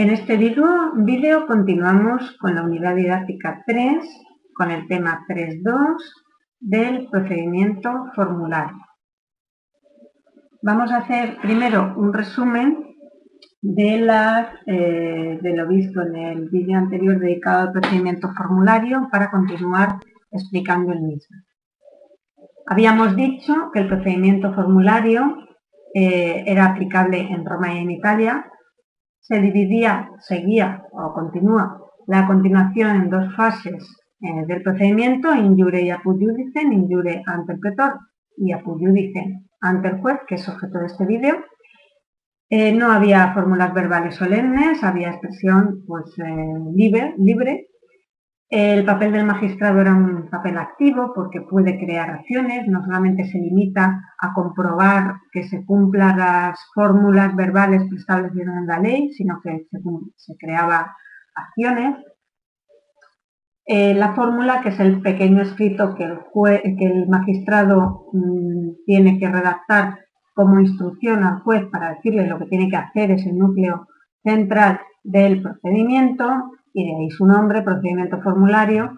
En este vídeo continuamos con la unidad didáctica 3, con el tema 3.2 del procedimiento formulario. Vamos a hacer primero un resumen de, eh, lo visto en el vídeo anterior dedicado al procedimiento formulario para continuar explicando el mismo. Habíamos dicho que el procedimiento formulario eh, era aplicable en Roma y en Italia, se dividía, seguía o continúa la continuación en dos fases eh, del procedimiento, injure y apud injure ante el pretor y apud ante el juez, que es objeto de este vídeo. Eh, no había fórmulas verbales solemnes, había expresión pues, libre, libre el papel del magistrado era un papel activo porque puede crear acciones, no solamente se limita a comprobar que se cumplan las fórmulas verbales que establecieron en la ley, sino que se, creaba acciones. Eh, la fórmula, que es el pequeño escrito que el, magistrado mm, tiene que redactar como instrucción al juez para decirle lo que tiene que hacer, es el núcleo central del procedimiento y de ahí su nombre, procedimiento formulario.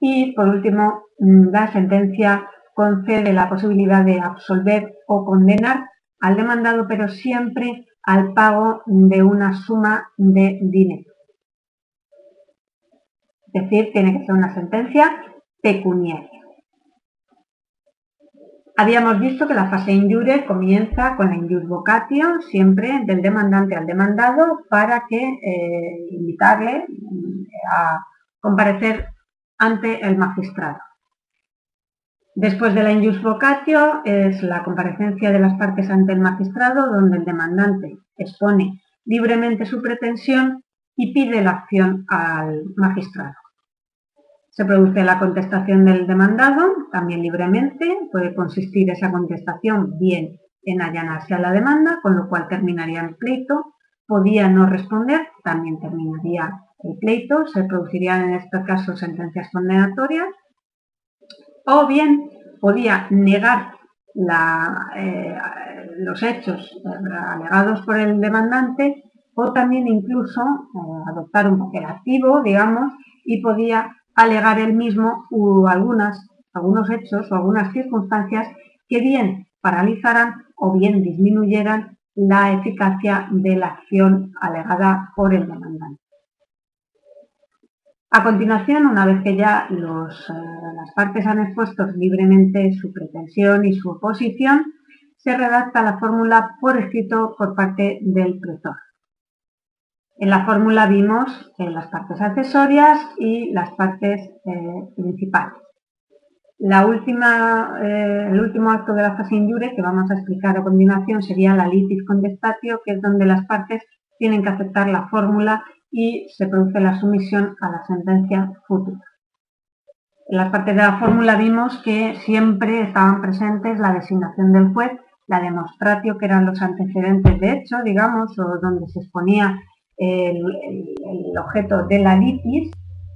Y por último, mm, la sentencia concede la posibilidad de absolver o condenar al demandado, pero siempre al pago de una suma de dinero. Es decir, tiene que ser una sentencia pecuniaria. Habíamos visto que la fase injure comienza con la injure vocatio, siempre del demandante al demandado, para que eh, invitarle mm, a comparecer ante el magistrado. Después de la injure vocatio es la comparecencia de las partes ante el magistrado, donde el demandante expone libremente su pretensión y pide la acción al magistrado. Se produce la contestación del demandado, también libremente. Puede consistir esa contestación bien en allanarse a la demanda, con lo cual terminaría el pleito. Podía no responder, también terminaría el pleito. Se producirían en este caso sentencias condenatorias. O bien podía negar eh, los hechos alegados por el demandante o también incluso eh, adoptar un papel digamos, y podía alegar el mismo algunas, algunos hechos o algunas circunstancias que bien paralizaran o bien disminuyeran la eficacia de la acción alegada por el demandante. A continuación, una vez que ya eh, las partes han expuesto libremente su pretensión y su oposición, se redacta la fórmula por escrito por parte del pretor. En la fórmula vimos eh, las partes accesorias y las partes eh, principales. La última, eh, el último acto de la fase injure que vamos a explicar a continuación sería la litis contestatio, que es donde las partes tienen que aceptar la fórmula y se produce la sumisión a la sentencia futura. En las partes de la fórmula vimos que siempre estaban presentes la designación del juez, la demonstratio, que eran los antecedentes de hecho, digamos, o donde se exponía el, objeto de la litis,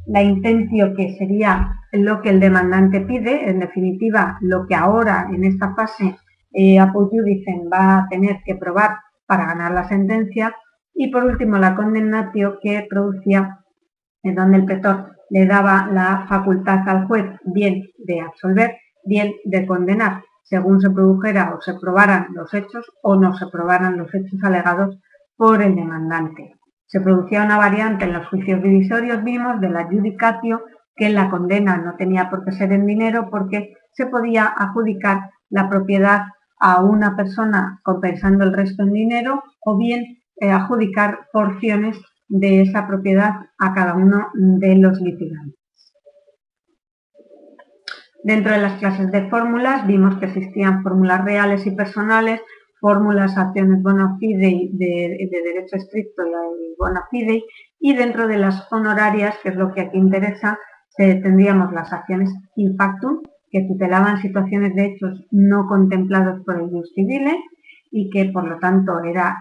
la intención que sería lo que el demandante pide, en definitiva lo que ahora en esta fase eh, dicen va a tener que probar para ganar la sentencia y por último la condenatio que producía en donde el pretor le daba la facultad al juez bien de absolver, bien de condenar, según se produjera o se probaran los hechos o no se probaran los hechos alegados por el demandante. Se producía una variante en los juicios divisorios, vimos, de la judicatio, que la condena no tenía por qué ser en dinero porque se podía adjudicar la propiedad a una persona compensando el resto en dinero o bien eh, adjudicar porciones de esa propiedad a cada uno de los litigantes. Dentro de las clases de fórmulas vimos que existían fórmulas reales y personales fórmulas, acciones bona fide de, derecho estricto y bona fide, y dentro de las honorarias, que es lo que aquí interesa, tendríamos las acciones in factum, que tutelaban situaciones de hechos no contemplados por el jus civile y que por lo tanto era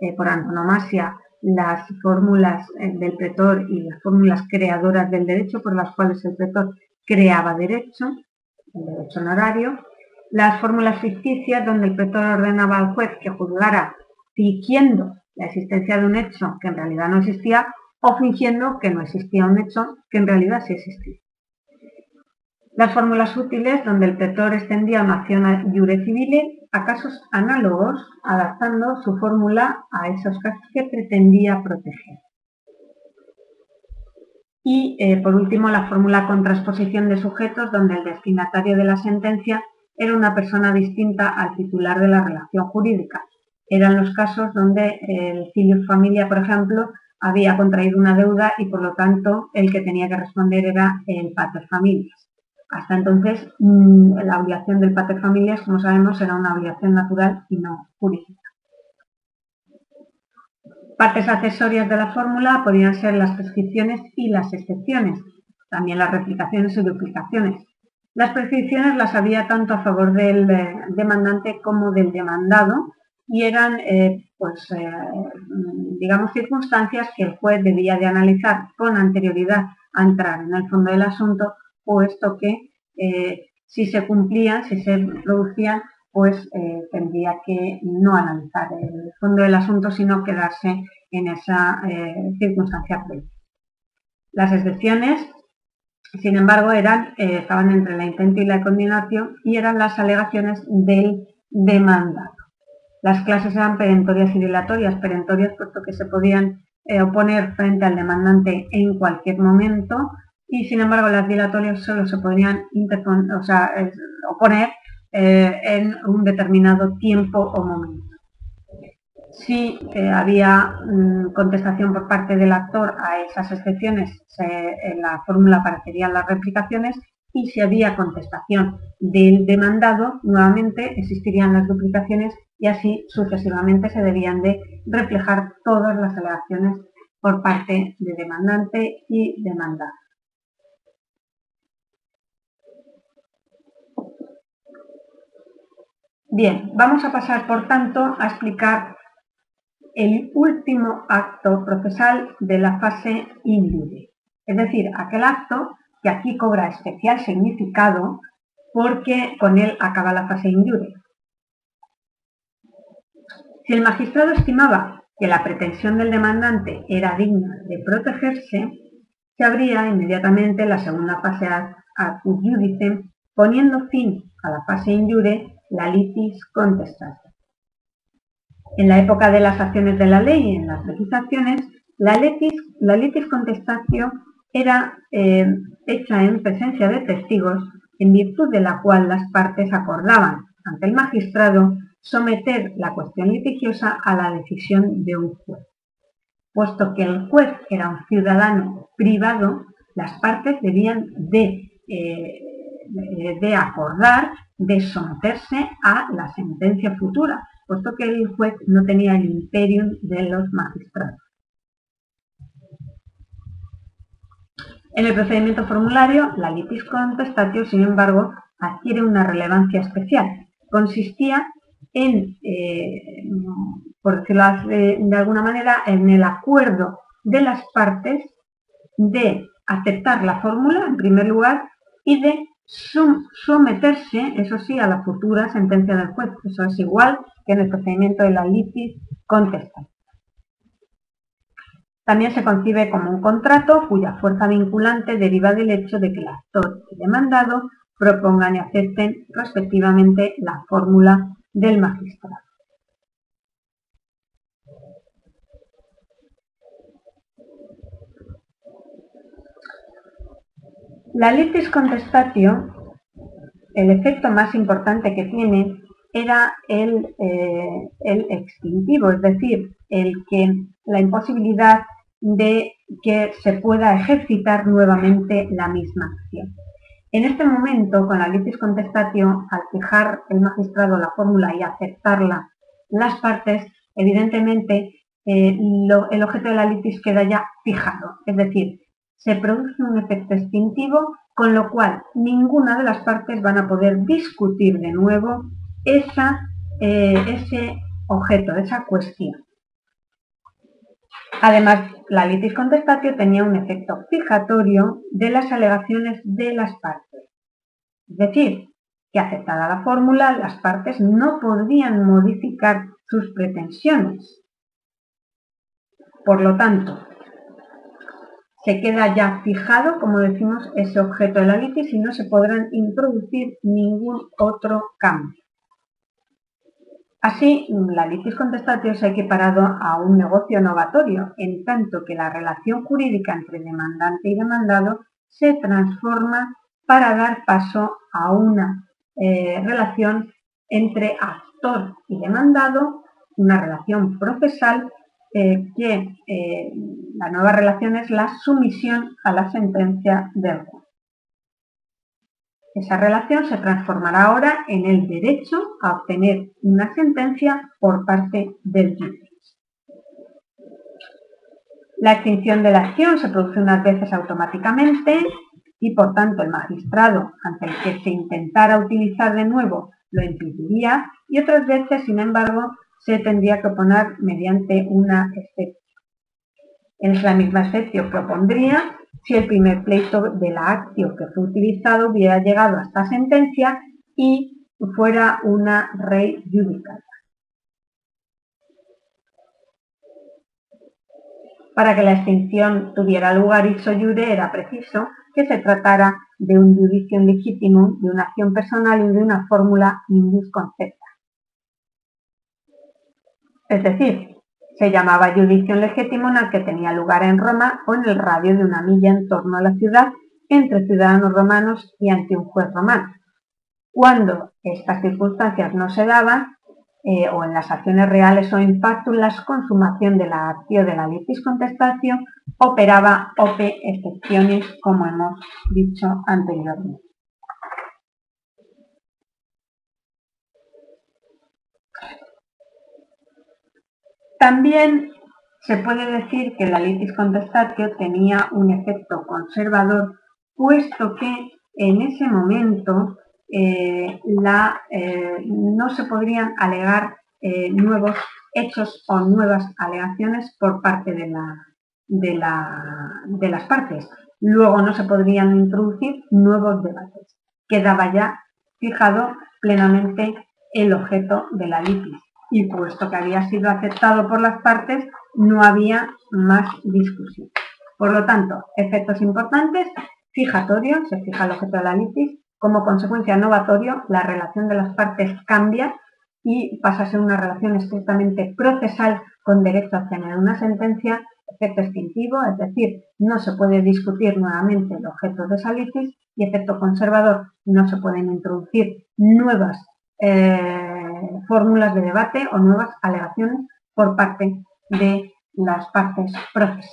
eh, por antonomasia las fórmulas eh, del pretor y las fórmulas creadoras del derecho por las cuales el pretor creaba derecho, el derecho honorario, las fórmulas ficticias donde el pretor ordenaba al juez que juzgara siguiendo la existencia de un hecho que en realidad no existía o fingiendo que no existía un hecho que en realidad sí existía. Las fórmulas útiles donde el pretor extendía una acción jure civile a casos análogos, adaptando su fórmula a esos casos que pretendía proteger. Y, eh, por último, la fórmula con transposición de sujetos, donde el destinatario de la sentencia era una persona distinta al titular de la relación jurídica. Eran los casos donde el filius familia, por ejemplo, había contraído una deuda y, por lo tanto, el que tenía que responder era el pater familias. Hasta entonces, mm, la obligación del pater familias, como sabemos, era una obligación natural y no jurídica. Partes accesorias de la fórmula podían ser las prescripciones y las excepciones, también las replicaciones y duplicaciones. Las prescripciones las había tanto a favor del eh, demandante como del demandado y eran, eh, pues, eh, digamos, circunstancias que el juez debía de analizar con anterioridad a entrar en el fondo del asunto, puesto que si se cumplían, si se producían, pues tendría que no analizar el fondo del asunto, sino quedarse en esa circunstancia previa. Las excepciones, sin embargo, eran, eh, estaban entre la intento y la condenación y eran las alegaciones del demandado. Las clases eran perentorias y dilatorias, perentorias puesto que se podían oponer frente al demandante en cualquier momento y sin embargo las dilatorias solo se podían oponer eh, en un determinado tiempo o momento. Si eh, había mm, contestación por parte del actor a esas excepciones, en la fórmula aparecerían las replicaciones y si había contestación del demandado, nuevamente existirían las duplicaciones y así sucesivamente se debían de reflejar todas las alegaciones por parte de demandante y demandado. Bien, vamos a pasar por tanto a explicar el último acto procesal de la fase indure, es decir, aquel acto que aquí cobra especial significado porque con él acaba la fase indure. Si el magistrado estimaba que la pretensión del demandante era digna de protegerse, se abría inmediatamente la segunda fase ad judice, poniendo fin a la fase indure la litis contestatio. En la época de las acciones de la ley y en las legislaciones, la litis, la litis era eh, hecha en presencia de testigos, en virtud de la cual las partes acordaban ante el magistrado someter la cuestión litigiosa a la decisión de un juez. Puesto que el juez era un ciudadano privado, las partes debían de, eh, de acordar de someterse a la sentencia futura, puesto que el juez no tenía el imperio de los magistrados. En el procedimiento formulario, la litis contestatio, sin embargo, adquiere una relevancia especial. Consistía en, eh, por decirlo de, de alguna manera, en el acuerdo de las partes de aceptar la fórmula, en primer lugar, y de someterse, eso sí, a la futura sentencia del juez. Eso es igual que en el procedimiento de la litis contesta. También se concibe como un contrato cuya fuerza vinculante deriva del hecho de que el actor y demandado propongan y acepten respectivamente la fórmula del magistrado. La litis contestatio, el efecto más importante que tiene era el, eh, el extintivo, es decir, el que la imposibilidad de que se pueda ejercitar nuevamente la misma acción. En este momento, con la litis contestatio, al fijar el magistrado la fórmula y aceptarla las partes, evidentemente eh, el objeto de la litis queda ya fijado, es decir, se produce un efecto extintivo, con lo cual ninguna de las partes van a poder discutir de nuevo eh, ese objeto, esa cuestión. Además, la litis contestatio tenía un efecto fijatorio de las alegaciones de las partes. Es decir, que aceptada la fórmula, las partes no podrían modificar sus pretensiones. Por lo tanto, se queda ya fijado, como decimos, ese objeto de la litis y no se podrán introducir ningún otro cambio. Así, la litis contestatio se ha equiparado a un negocio novatorio, en tanto que la relación jurídica entre demandante y demandado se transforma para dar paso a una eh, relación entre actor y demandado, una relación procesal eh, que eh, la nueva relación es la sumisión a la sentencia del juez. Esa relación se transformará ahora en el derecho a obtener una sentencia por parte del juez. La extinción de la acción se produce unas veces automáticamente y por tanto el magistrado ante el que se intentara utilizar de nuevo lo impediría y otras veces, sin embargo, se tendría que oponer mediante una excepción. En la misma excepción propondría si el primer pleito de la acción que fue utilizado hubiera llegado a esta sentencia y fuera una rey judicata. Para que la extinción tuviera lugar ipso jure era preciso que se tratara de un judicio legítimo, de una acción personal y de una fórmula indus concepta. Es decir, se llamaba judicio el que tenía lugar en Roma o en el radio de una milla en torno a la ciudad entre ciudadanos romanos y ante un juez romano. Cuando estas circunstancias no se daban, eh, o en las acciones reales o impacto en la consumación de la acción de la litis contestación, operaba OPE excepciones, como hemos dicho anteriormente. También se puede decir que la litis contestatio tenía un efecto conservador, puesto que en ese momento eh, eh, no se podrían alegar eh, nuevos hechos o nuevas alegaciones por parte de, de las partes. Luego no se podrían introducir nuevos debates. Quedaba ya fijado plenamente el objeto de la litis y puesto que había sido aceptado por las partes, no había más discusión. Por lo tanto, efectos importantes, fijatorio, se fija el objeto de la litis, como consecuencia novatorio, la relación de las partes cambia y pasa a ser una relación estrictamente procesal con derecho a generar una sentencia, efecto extintivo, es decir, no se puede discutir nuevamente el objeto de esa litis y efecto conservador, no se pueden introducir nuevas eh, fórmulas de debate o nuevas alegaciones por parte de las partes procesales.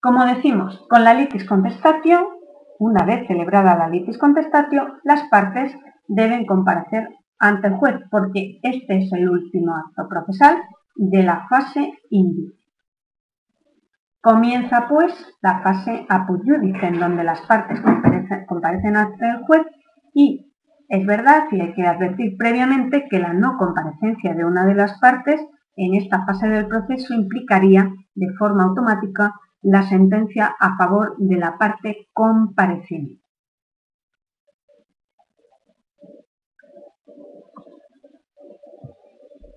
Como decimos, con la litis contestatio una vez celebrada la litis contestatio, las partes deben comparecer ante el juez, porque este es el último acto procesal de la fase índice. Comienza, pues, la fase apud en donde las partes comparecen, ante el juez y es verdad, y hay que advertir previamente, que la no comparecencia de una de las partes en esta fase del proceso implicaría de forma automática la sentencia a favor de la parte compareciente.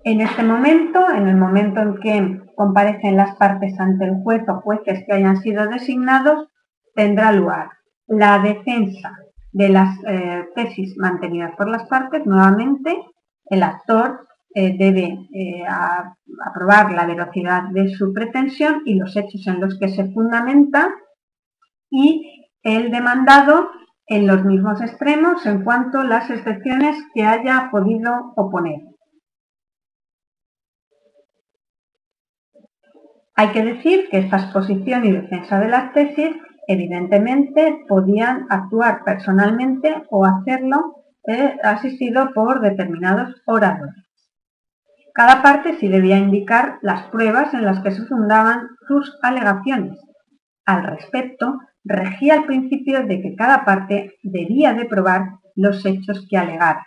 En este momento, en el momento en que comparecen las partes ante el juez o jueces que hayan sido designados, tendrá lugar la defensa de las eh, tesis mantenidas por las partes. Nuevamente, el actor eh, debe eh, aprobar la velocidad de su pretensión y los hechos en los que se fundamenta y el demandado en los mismos extremos en cuanto a las excepciones que haya podido oponer. Hay que decir que esta exposición y defensa de las tesis evidentemente podían actuar personalmente o hacerlo eh, asistido por determinados oradores. Cada parte sí debía indicar las pruebas en las que se fundaban sus alegaciones. Al respecto, regía el principio de que cada parte debía de probar los hechos que alegara.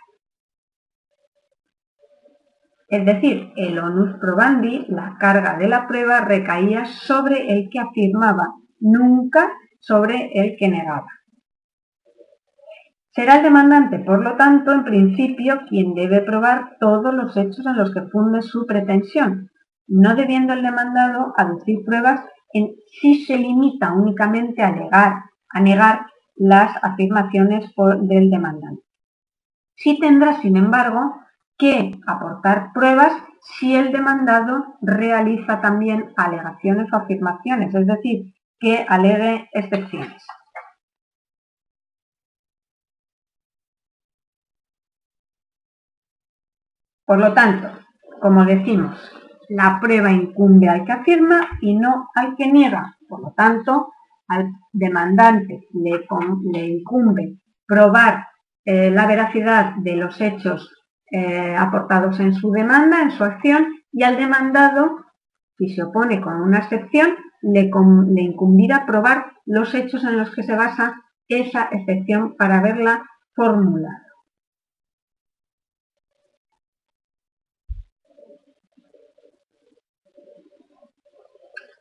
Es decir, el onus probandi, la carga de la prueba, recaía sobre el que afirmaba, nunca sobre el que negaba. Será el demandante, por lo tanto, en principio, quien debe probar todos los hechos en los que funde su pretensión, no debiendo el demandado aducir pruebas en si se limita únicamente a, a negar las afirmaciones del demandante. Sí tendrá, sin embargo, que aportar pruebas si el demandado realiza también alegaciones o afirmaciones, es decir, que alegue excepciones. Por lo tanto, como decimos, la prueba incumbe al que afirma y no al que niega. Por lo tanto, al demandante le, incumbe probar eh, la veracidad de los hechos eh, aportados en su demanda, en su acción, y al demandado, si se opone con una excepción, le, le incumbirá probar los hechos en los que se basa esa excepción para haberla formulado.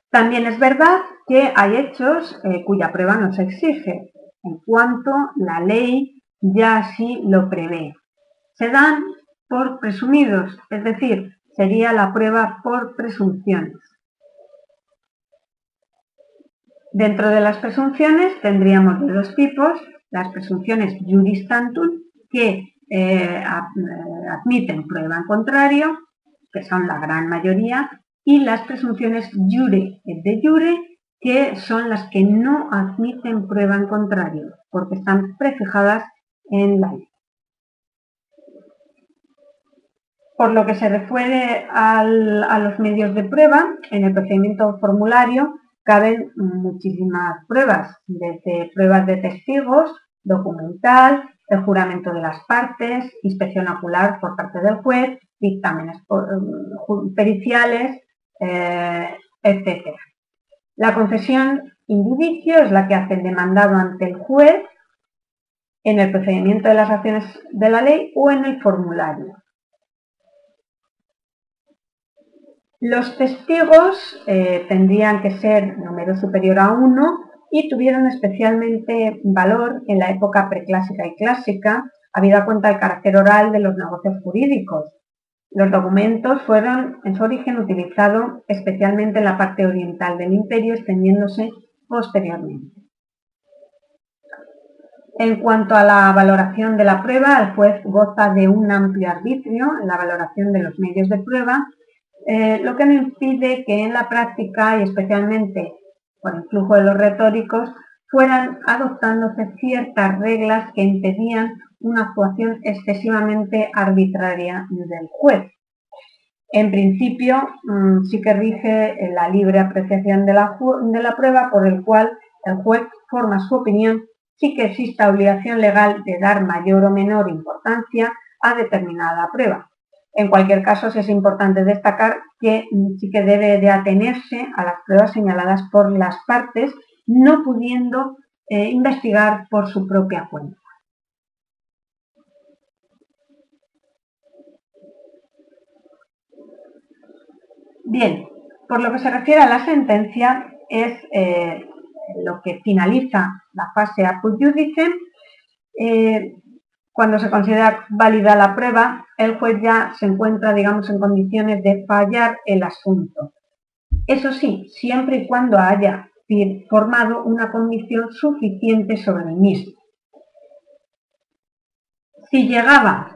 También es verdad que hay hechos eh, cuya prueba no se exige, en cuanto la ley ya así lo prevé. Se dan por presumidos, es decir, sería la prueba por presunciones. Dentro de las presunciones tendríamos de dos tipos, las presunciones juris tantum, que eh, admiten prueba en contrario, que son la gran mayoría, y las presunciones jure de jure, que son las que no admiten prueba en contrario, porque están prefijadas en la ley. Por lo que se refiere a los medios de prueba, en el procedimiento formulario caben muchísimas pruebas, desde pruebas de testigos, documental, el juramento de las partes, inspección ocular por parte del juez, dictámenes eh, periciales, eh, etc. La concesión indivicio es la que hace el demandado ante el juez en el procedimiento de las acciones de la ley o en el formulario. Los testigos eh, tendrían que ser número superior a uno y tuvieron especialmente valor en la época preclásica y clásica, habida cuenta del carácter oral de los negocios jurídicos, los documentos fueron en su origen utilizados especialmente en la parte oriental del imperio, extendiéndose posteriormente. En cuanto a la valoración de la prueba, el juez goza de un amplio arbitrio en la valoración de los medios de prueba, eh, lo que no impide que en la práctica y especialmente por el flujo de los retóricos fueran adoptándose ciertas reglas que impedían una actuación excesivamente arbitraria del juez. En principio, mm, sí que rige la libre apreciación de la, de la prueba por el cual el juez forma su opinión, sí que exista obligación legal de dar mayor o menor importancia a determinada prueba. En cualquier caso, sí es importante destacar que sí que debe de atenerse a las pruebas señaladas por las partes, no pudiendo eh, investigar por su propia cuenta. Bien, por lo que se refiere a la sentencia, es eh, lo que finaliza la fase apud judice. Eh, cuando se considera válida la prueba, el juez ya se encuentra, digamos, en condiciones de fallar el asunto. Eso sí, siempre y cuando haya formado una condición suficiente sobre el mismo. Si llegaba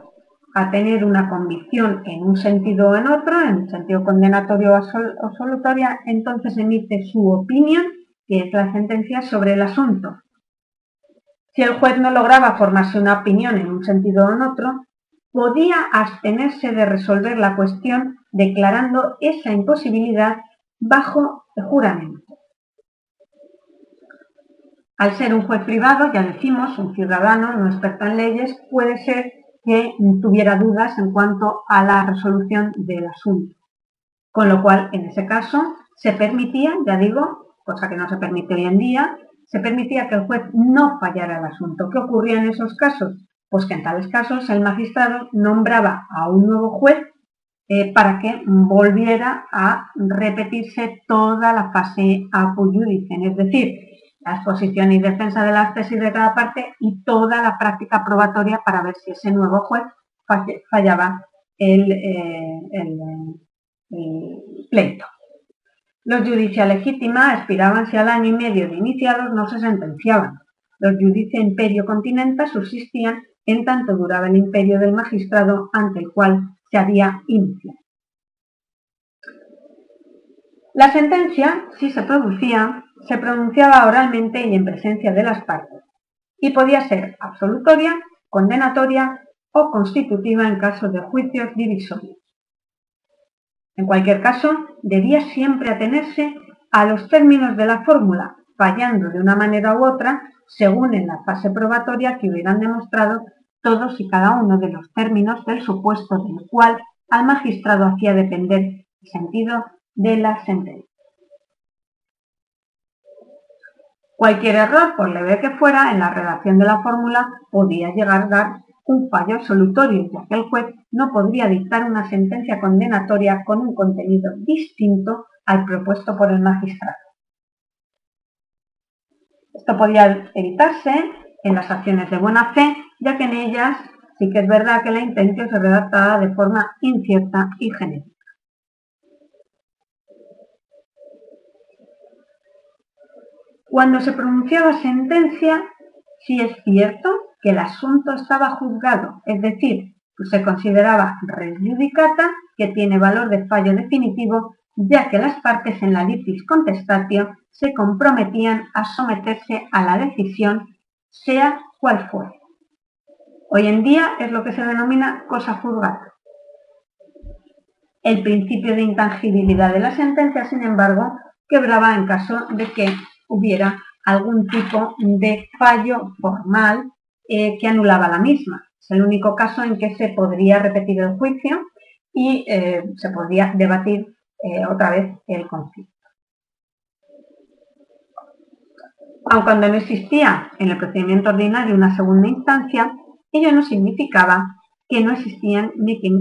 a tener una convicción en un sentido o en otro, en sentido condenatorio o solutoria, entonces emite su opinión, que es la sentencia sobre el asunto. Si el juez no lograba formarse una opinión en un sentido o en otro, podía abstenerse de resolver la cuestión declarando esa imposibilidad bajo juramento. Al ser un juez privado, ya decimos, un ciudadano no experto en leyes, puede ser que tuviera dudas en cuanto a la resolución del asunto. Con lo cual, en ese caso, se permitía, ya digo, cosa que no se permite hoy en día, se permitía que el juez no fallara el asunto. ¿Qué ocurría en esos casos? Pues que en tales casos el magistrado nombraba a un nuevo juez eh, para que volviera a repetirse toda la fase apuyudicen, es decir, la exposición y defensa de las tesis de cada parte y toda la práctica probatoria para ver si ese nuevo juez fallaba el, eh, el pleito. Los judicia legítima expiraban si al año y medio de iniciados no se sentenciaban. Los judicia imperio continenta subsistían en tanto duraba el imperio del magistrado ante el cual se había iniciado. La sentencia, si se producía, se pronunciaba oralmente y en presencia de las partes, y podía ser absolutoria, condenatoria o constitutiva en caso de juicios divisorios. En cualquier caso, debía siempre atenerse a los términos de la fórmula, fallando de una manera u otra según en la fase probatoria que hubieran demostrado todos y cada uno de los términos del supuesto del cual al magistrado hacía depender el sentido de la sentencia. Cualquier error, por leve que fuera, en la redacción de la fórmula podía llegar a dar un fallo absolutorio, ya que el juez no podría dictar una sentencia condenatoria con un contenido distinto al propuesto por el magistrado. Esto podía evitarse en las acciones de buena fe, ya que en ellas sí que es verdad que la intención se redactaba de forma incierta y genérica. Cuando se pronunciaba sentencia, sí es cierto que el asunto estaba juzgado, es decir, se consideraba res judicata, que tiene valor de fallo definitivo, ya que las partes en la litis contestatio se comprometían a someterse a la decisión, sea cual fuere. Hoy en día es lo que se denomina cosa juzgada. El principio de intangibilidad de la sentencia, sin embargo, quebraba en caso de que hubiera algún tipo de fallo formal eh, que anulaba la misma. Es el único caso en que se podría repetir el juicio y eh, se podría debatir eh, otra vez el conflicto. Aun cuando no existía en el procedimiento ordinario una segunda instancia, ello no significaba que no existían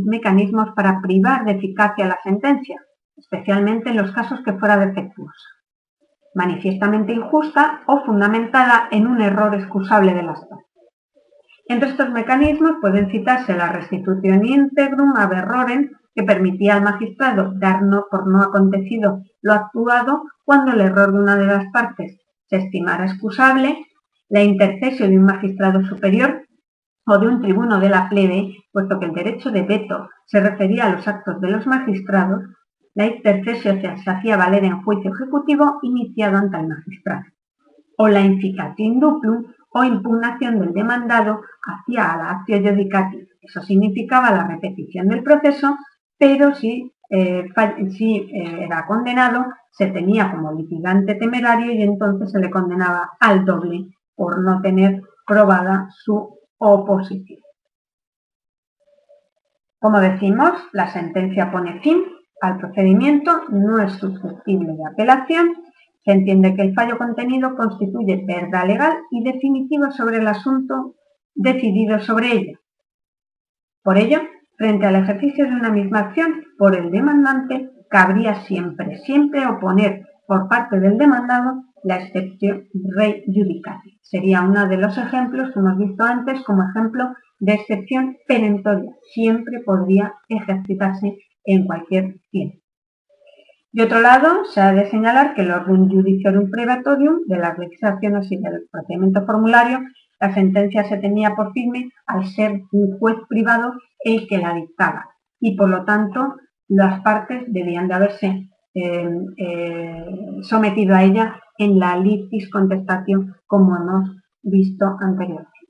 mecanismos para privar de eficacia la sentencia, especialmente en los casos que fuera defectuosa, manifiestamente injusta o fundamentada en un error excusable de las partes. Entre estos mecanismos pueden citarse la restitución integrum averrorem que permitía al magistrado dar por no acontecido lo actuado cuando el error de una de las partes se estimara excusable, la intercesión de un magistrado superior o de un tribuno de la plebe, puesto que el derecho de veto se refería a los actos de los magistrados, la intercesión se hacía valer en juicio ejecutivo iniciado ante el magistrado, o la inficatin duplum o impugnación del demandado hacia la actio judicati. Eso significaba la repetición del proceso pero si, eh, eh, era condenado, se tenía como litigante temerario y entonces se le condenaba al doble por no tener probada su oposición. Como decimos, la sentencia pone fin al procedimiento, no es susceptible de apelación, se entiende que el fallo contenido constituye verdad legal y definitiva sobre el asunto decidido sobre ella. Por ello, Frente al ejercicio de una misma acción por el demandante, cabría siempre, siempre oponer por parte del demandado la excepción rey judicati. Sería uno de los ejemplos que hemos visto antes como ejemplo de excepción perentoria. Siempre podría ejercitarse en cualquier tiempo. De otro lado, se ha de señalar que el orden judiciarum privatorium de las legislaciones y del procedimiento formulario la sentencia se tenía por firme al ser un juez privado el que la dictaba y por lo tanto las partes debían de haberse eh, eh, sometido a ella en la litis contestación como hemos visto anteriormente.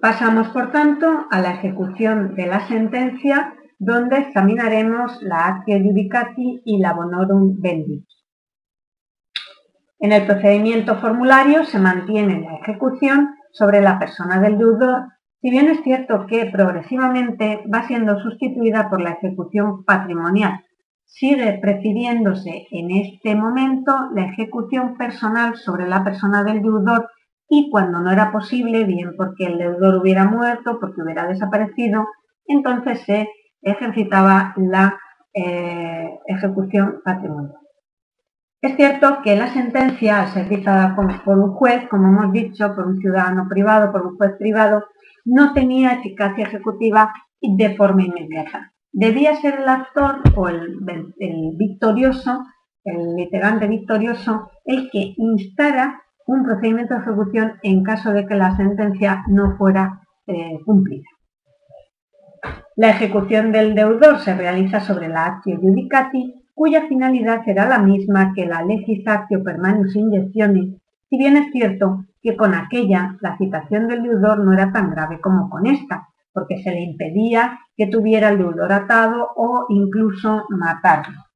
Pasamos, por tanto, a la ejecución de la sentencia, donde examinaremos la actio judicati y la bonorum bendit. En el procedimiento formulario se mantiene la ejecución sobre la persona del deudor, si bien es cierto que progresivamente va siendo sustituida por la ejecución patrimonial. Sigue prefiriéndose en este momento la ejecución personal sobre la persona del deudor y cuando no era posible, bien porque el deudor hubiera muerto, porque hubiera desaparecido, entonces se ejercitaba la eh, ejecución patrimonial. Es cierto que la sentencia, al ser dictada por un juez, como hemos dicho, por un ciudadano privado, por un juez privado, no tenía eficacia ejecutiva de forma inmediata. Debía ser el actor o el, victorioso, el litigante victorioso, el que instara un procedimiento de ejecución en caso de que la sentencia no fuera eh, cumplida. La ejecución del deudor se realiza sobre la actio judicati, cuya finalidad será la misma que la legis actio permanus inyecciones, si bien es cierto que con aquella la citación del deudor no era tan grave como con esta, porque se le impedía que tuviera el deudor atado o incluso matarlo.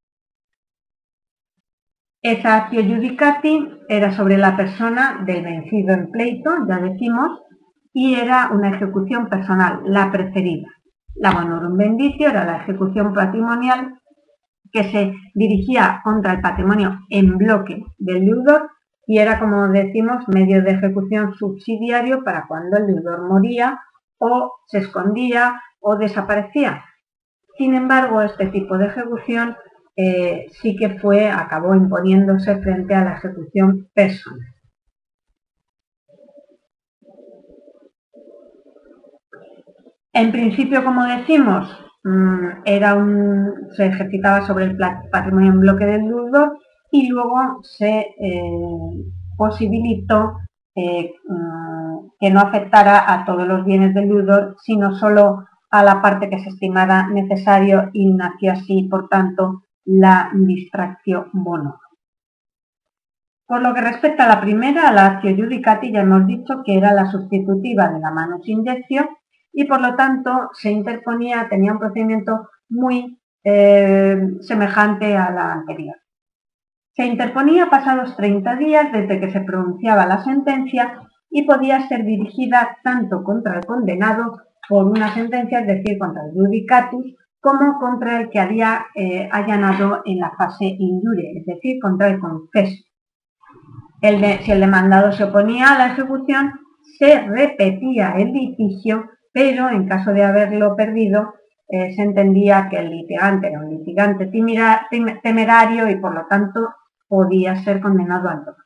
Esa actio judicati era sobre la persona del vencido en pleito, ya decimos, y era una ejecución personal, la preferida. La bonorum bendicio era la ejecución patrimonial que se dirigía contra el patrimonio en bloque del deudor y era, como decimos, medio de ejecución subsidiario para cuando el deudor moría o se escondía o desaparecía. Sin embargo, este tipo de ejecución eh, sí que fue, acabó imponiéndose frente a la ejecución personal. En principio, como decimos, mm, era un, se ejercitaba sobre el patrimonio en bloque del deudor y luego se eh, posibilitó eh, mm, que no afectara a todos los bienes del deudor, sino solo a la parte que se estimara necesario y nació así, por tanto, la distracción bono. Por lo que respecta a la primera, la actio judicati, ya hemos dicho que era la sustitutiva de la manus indectio y por lo tanto se interponía, tenía un procedimiento muy eh, semejante a la anterior. Se interponía pasados 30 días desde que se pronunciaba la sentencia y podía ser dirigida tanto contra el condenado por una sentencia, es decir, contra el judicatus, como contra el que había eh, allanado en la fase injuria, es decir, contra el confeso. si el demandado se oponía a la ejecución, se repetía el litigio pero en caso de haberlo perdido, eh, se entendía que el litigante era un litigante temerario y por lo tanto podía ser condenado al dolor.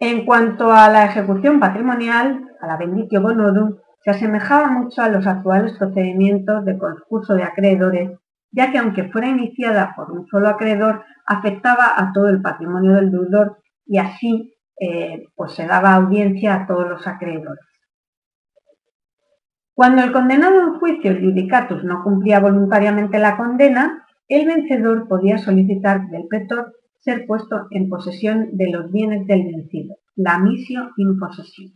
En cuanto a la ejecución patrimonial, a la benditio bonodum, se asemejaba mucho a los actuales procedimientos de concurso de acreedores, ya que aunque fuera iniciada por un solo acreedor, afectaba a todo el patrimonio del deudor y así eh, pues se daba audiencia a todos los acreedores. Cuando el condenado en juicio, el judicatus, no cumplía voluntariamente la condena, el vencedor podía solicitar del pretor ser puesto en posesión de los bienes del vencido, la misio in posesión.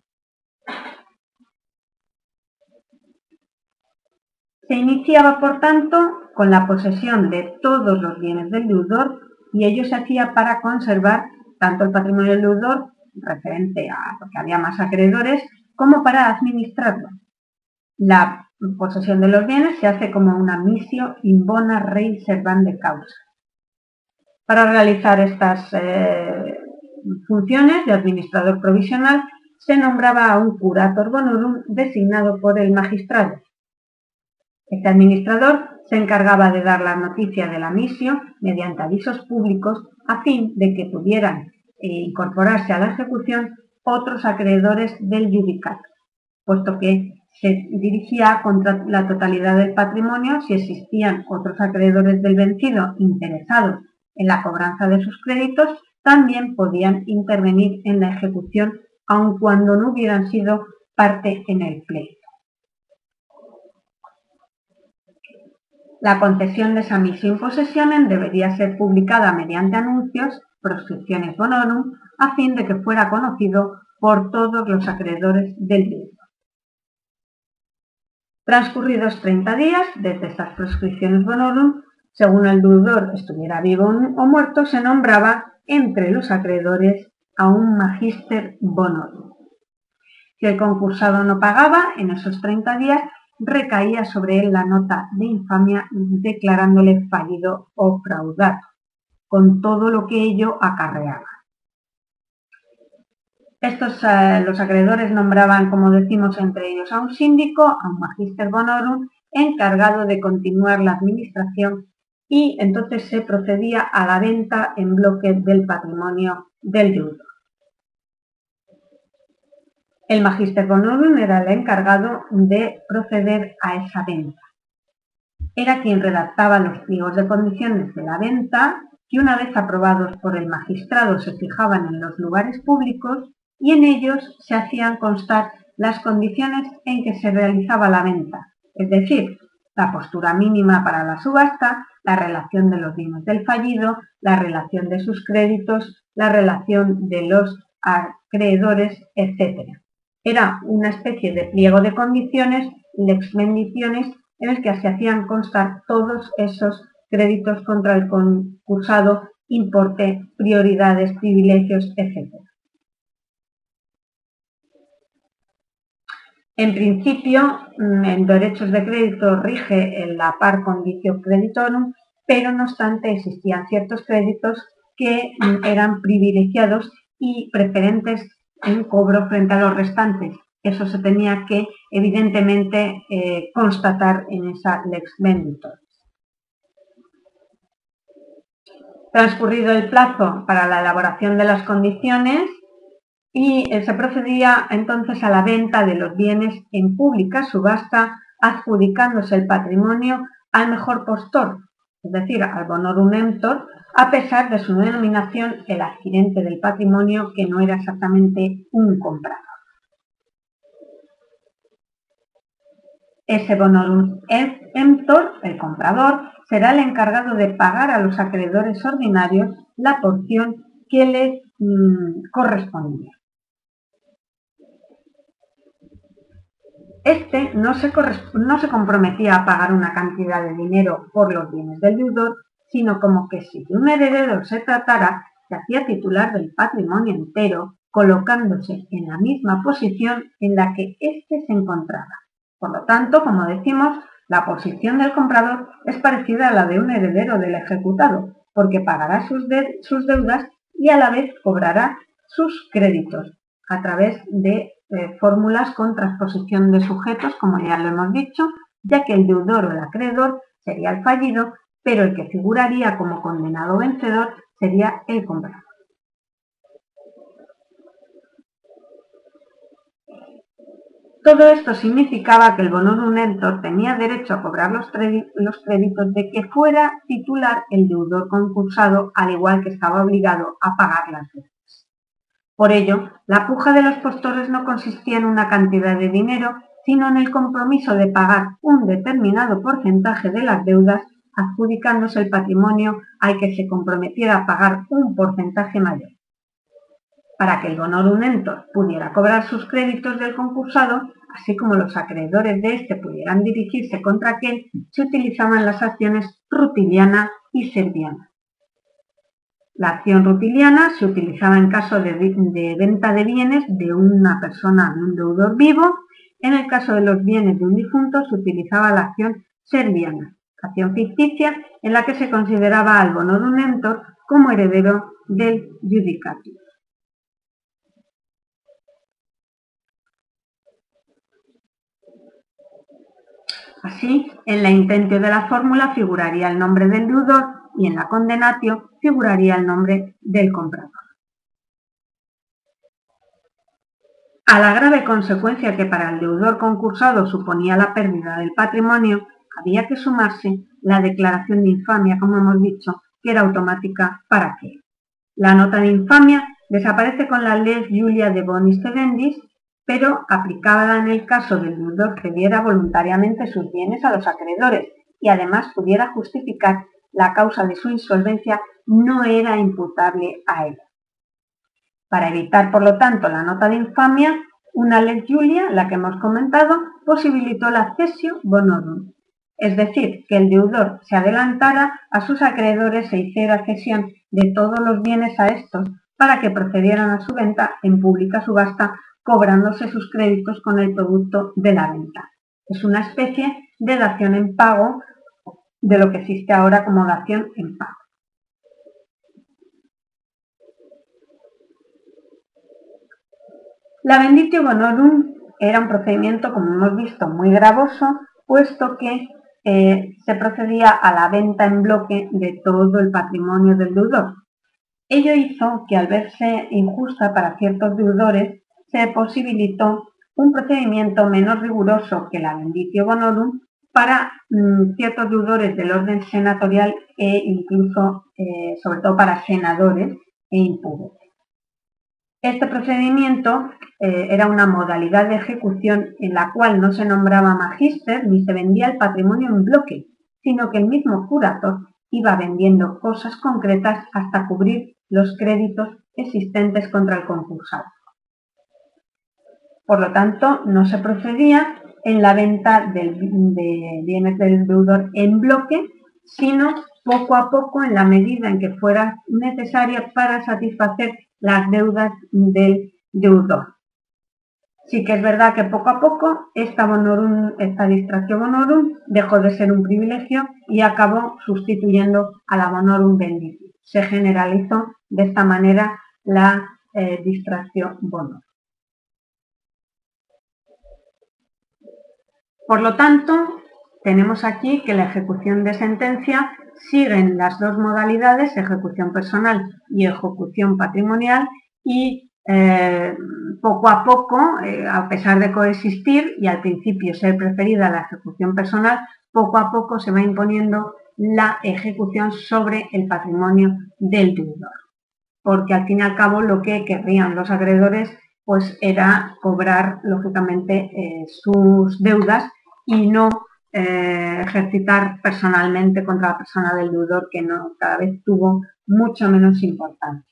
Se iniciaba, por tanto, con la posesión de todos los bienes del deudor y ello se hacía para conservar tanto el patrimonio del deudor, referente a porque había más acreedores, como para administrarlo. La posesión de los bienes se hace como una misio in bona rei servande causa. Para realizar estas eh, funciones de administrador provisional se nombraba a un curator bonorum designado por el magistrado. Este administrador se encargaba de dar la noticia de la misión mediante avisos públicos a fin de que pudieran eh, incorporarse a la ejecución otros acreedores del judicato, puesto que se dirigía contra la totalidad del patrimonio si existían otros acreedores del vencido interesados en la cobranza de sus créditos, también podían intervenir en la ejecución aun cuando no hubieran sido parte en el pleito. La concesión de esa misión posesión debería ser publicada mediante anuncios, proscripciones bonorum, a fin de que fuera conocido por todos los acreedores del deudor. Transcurridos 30 días desde estas proscripciones bonorum, según el deudor estuviera vivo o muerto, se nombraba entre los acreedores a un magister bonorum. Si el concursado no pagaba en esos 30 días, recaía sobre él la nota de infamia declarándole fallido o fraudado, con todo lo que ello acarreaba. Estos, eh, los acreedores nombraban, como decimos, entre ellos a un síndico, a un magister bonorum encargado de continuar la administración y entonces se procedía a la venta en bloque del patrimonio del deudor. El Magister Bonorum era el encargado de proceder a esa venta. Era quien redactaba los pliegos de condiciones de la venta que una vez aprobados por el magistrado se fijaban en los lugares públicos y en ellos se hacían constar las condiciones en que se realizaba la venta, es decir, la postura mínima para la subasta, la relación de los bienes del fallido, la relación de sus créditos, la relación de los acreedores, etc. Era una especie de pliego de condiciones, lex mendiciones, en el que se hacían constar todos esos créditos contra el concursado, importe, prioridades, privilegios, etc. En principio, mm, en derechos de crédito rige la par condicio creditorum, pero no obstante existían ciertos créditos que mm, eran privilegiados y preferentes en cobro frente a los restantes. Eso se tenía que, evidentemente, eh, constatar en esa lex venditor. Transcurrido el plazo para la elaboración de las condiciones y eh, se procedía entonces a la venta de los bienes en pública subasta, adjudicándose el patrimonio al mejor postor, es decir, al bonorum emptor, a pesar de su denominación el adquirente del patrimonio que no era exactamente un comprador. Ese bonorum emptor, el comprador, será el encargado de pagar a los acreedores ordinarios la porción que le mm, correspondía. Este no se, comprometía a pagar una cantidad de dinero por los bienes del deudor, sino como que si de un heredero se tratara, se hacía titular del patrimonio entero, colocándose en la misma posición en la que éste se encontraba. Por lo tanto, como decimos, la posición del comprador es parecida a la de un heredero del ejecutado, porque pagará sus, deudas y a la vez cobrará sus créditos a través de eh, fórmulas con transposición de sujetos, como ya lo hemos dicho, ya que el deudor o el acreedor sería el fallido, pero el que figuraría como condenado vencedor sería el comprador. Todo esto significaba que el bonorum emptor tenía derecho a cobrar los, créditos de que fuera titular el deudor concursado, al igual que estaba obligado a pagar las deudas. Por ello, la puja de los postores no consistía en una cantidad de dinero, sino en el compromiso de pagar un determinado porcentaje de las deudas, adjudicándose el patrimonio al que se comprometiera a pagar un porcentaje mayor. Para que el bonorum emptor pudiera cobrar sus créditos del concursado, así como los acreedores de éste pudieran dirigirse contra aquel, se utilizaban las acciones rutiliana y serviana. La acción rutiliana se utilizaba en caso de, venta de bienes de una persona, de un deudor vivo. En el caso de los bienes de un difunto se utilizaba la acción serviana, acción ficticia en la que se consideraba al bonorum emptor como heredero del judicatio. Así, en la intentio de la fórmula figuraría el nombre del deudor y en la condenatio figuraría el nombre del comprador. A la grave consecuencia que para el deudor concursado suponía la pérdida del patrimonio, había que sumarse la declaración de infamia, como hemos dicho, que era automática para aquel. La nota de infamia desaparece con la ley Julia de Bonis Sedendis pero aplicada en el caso del deudor que diera voluntariamente sus bienes a los acreedores y además pudiera justificar la causa de su insolvencia, no era imputable a él. Para evitar, por lo tanto, la nota de infamia, una ley Julia, la que hemos comentado, posibilitó la cesio bonorum, es decir, que el deudor se adelantara a sus acreedores e hiciera cesión de todos los bienes a estos para que procedieran a su venta en pública subasta cobrándose sus créditos con el producto de la venta. Es una especie de dación en pago de lo que existe ahora como dación en pago. La benditio bonorum era un procedimiento, como hemos visto, muy gravoso puesto que eh, se procedía a la venta en bloque de todo el patrimonio del deudor. Ello hizo que al verse injusta para ciertos deudores, se posibilitó un procedimiento menos riguroso que la Benditio Bonorum para mm, ciertos deudores del orden senatorial e incluso, eh, sobre todo para senadores e impuros. Este procedimiento eh, era una modalidad de ejecución en la cual no se nombraba magíster ni se vendía el patrimonio en bloque, sino que el mismo curator iba vendiendo cosas concretas hasta cubrir los créditos existentes contra el concursado. Por lo tanto, no se procedía en la venta de bienes del deudor en bloque, sino poco a poco en la medida en que fuera necesaria para satisfacer las deudas del deudor. Sí que es verdad que poco a poco esta, bonorum, esta distracción bonorum dejó de ser un privilegio y acabó sustituyendo a la bonorum bendición. Se generalizó de esta manera la eh, distracción bonorum. Por lo tanto, tenemos aquí que la ejecución de sentencia siguen las dos modalidades, ejecución personal y ejecución patrimonial, y eh, poco a poco, eh, a pesar de coexistir y al principio ser preferida la ejecución personal, poco a poco se va imponiendo la ejecución sobre el patrimonio del deudor. Porque al fin y al cabo lo que querrían los acreedores pues era cobrar lógicamente eh, sus deudas y no eh, ejercitar personalmente contra la persona del deudor que no, cada vez tuvo mucho menos importancia.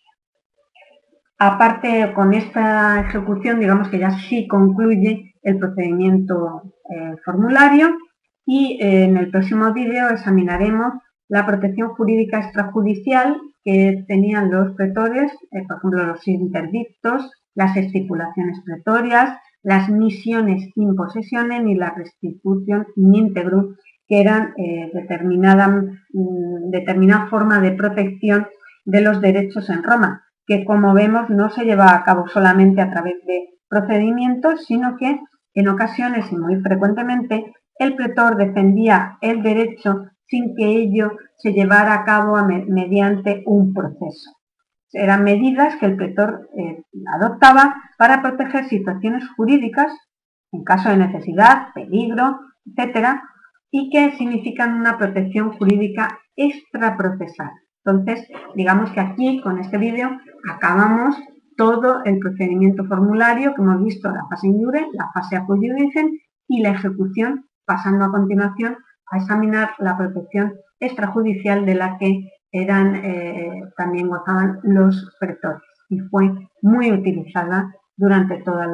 Aparte, con esta ejecución, digamos que ya sí concluye el procedimiento eh, formulario y eh, en el próximo vídeo examinaremos la protección jurídica extrajudicial que tenían los pretores, por ejemplo, los interdictos, las estipulaciones pretorias, las misiones in possessione ni la restitución in integrum, que eran eh, determinada, mm, determinada forma de protección de los derechos en Roma, que como vemos no se lleva a cabo solamente a través de procedimientos, sino que en ocasiones y muy frecuentemente el pretor defendía el derecho sin que ello se llevara a cabo mediante un proceso eran medidas que el pretor eh, adoptaba para proteger situaciones jurídicas en caso de necesidad, peligro, etcétera, y que significan una protección jurídica extraprocesal. Entonces, digamos que aquí, con este vídeo, acabamos todo el procedimiento formulario que hemos visto, la fase injure, la fase apoyudicen y la ejecución, pasando a continuación a examinar la protección extrajudicial de la que eran, eh, también gozaban los pretores y fue muy utilizada durante toda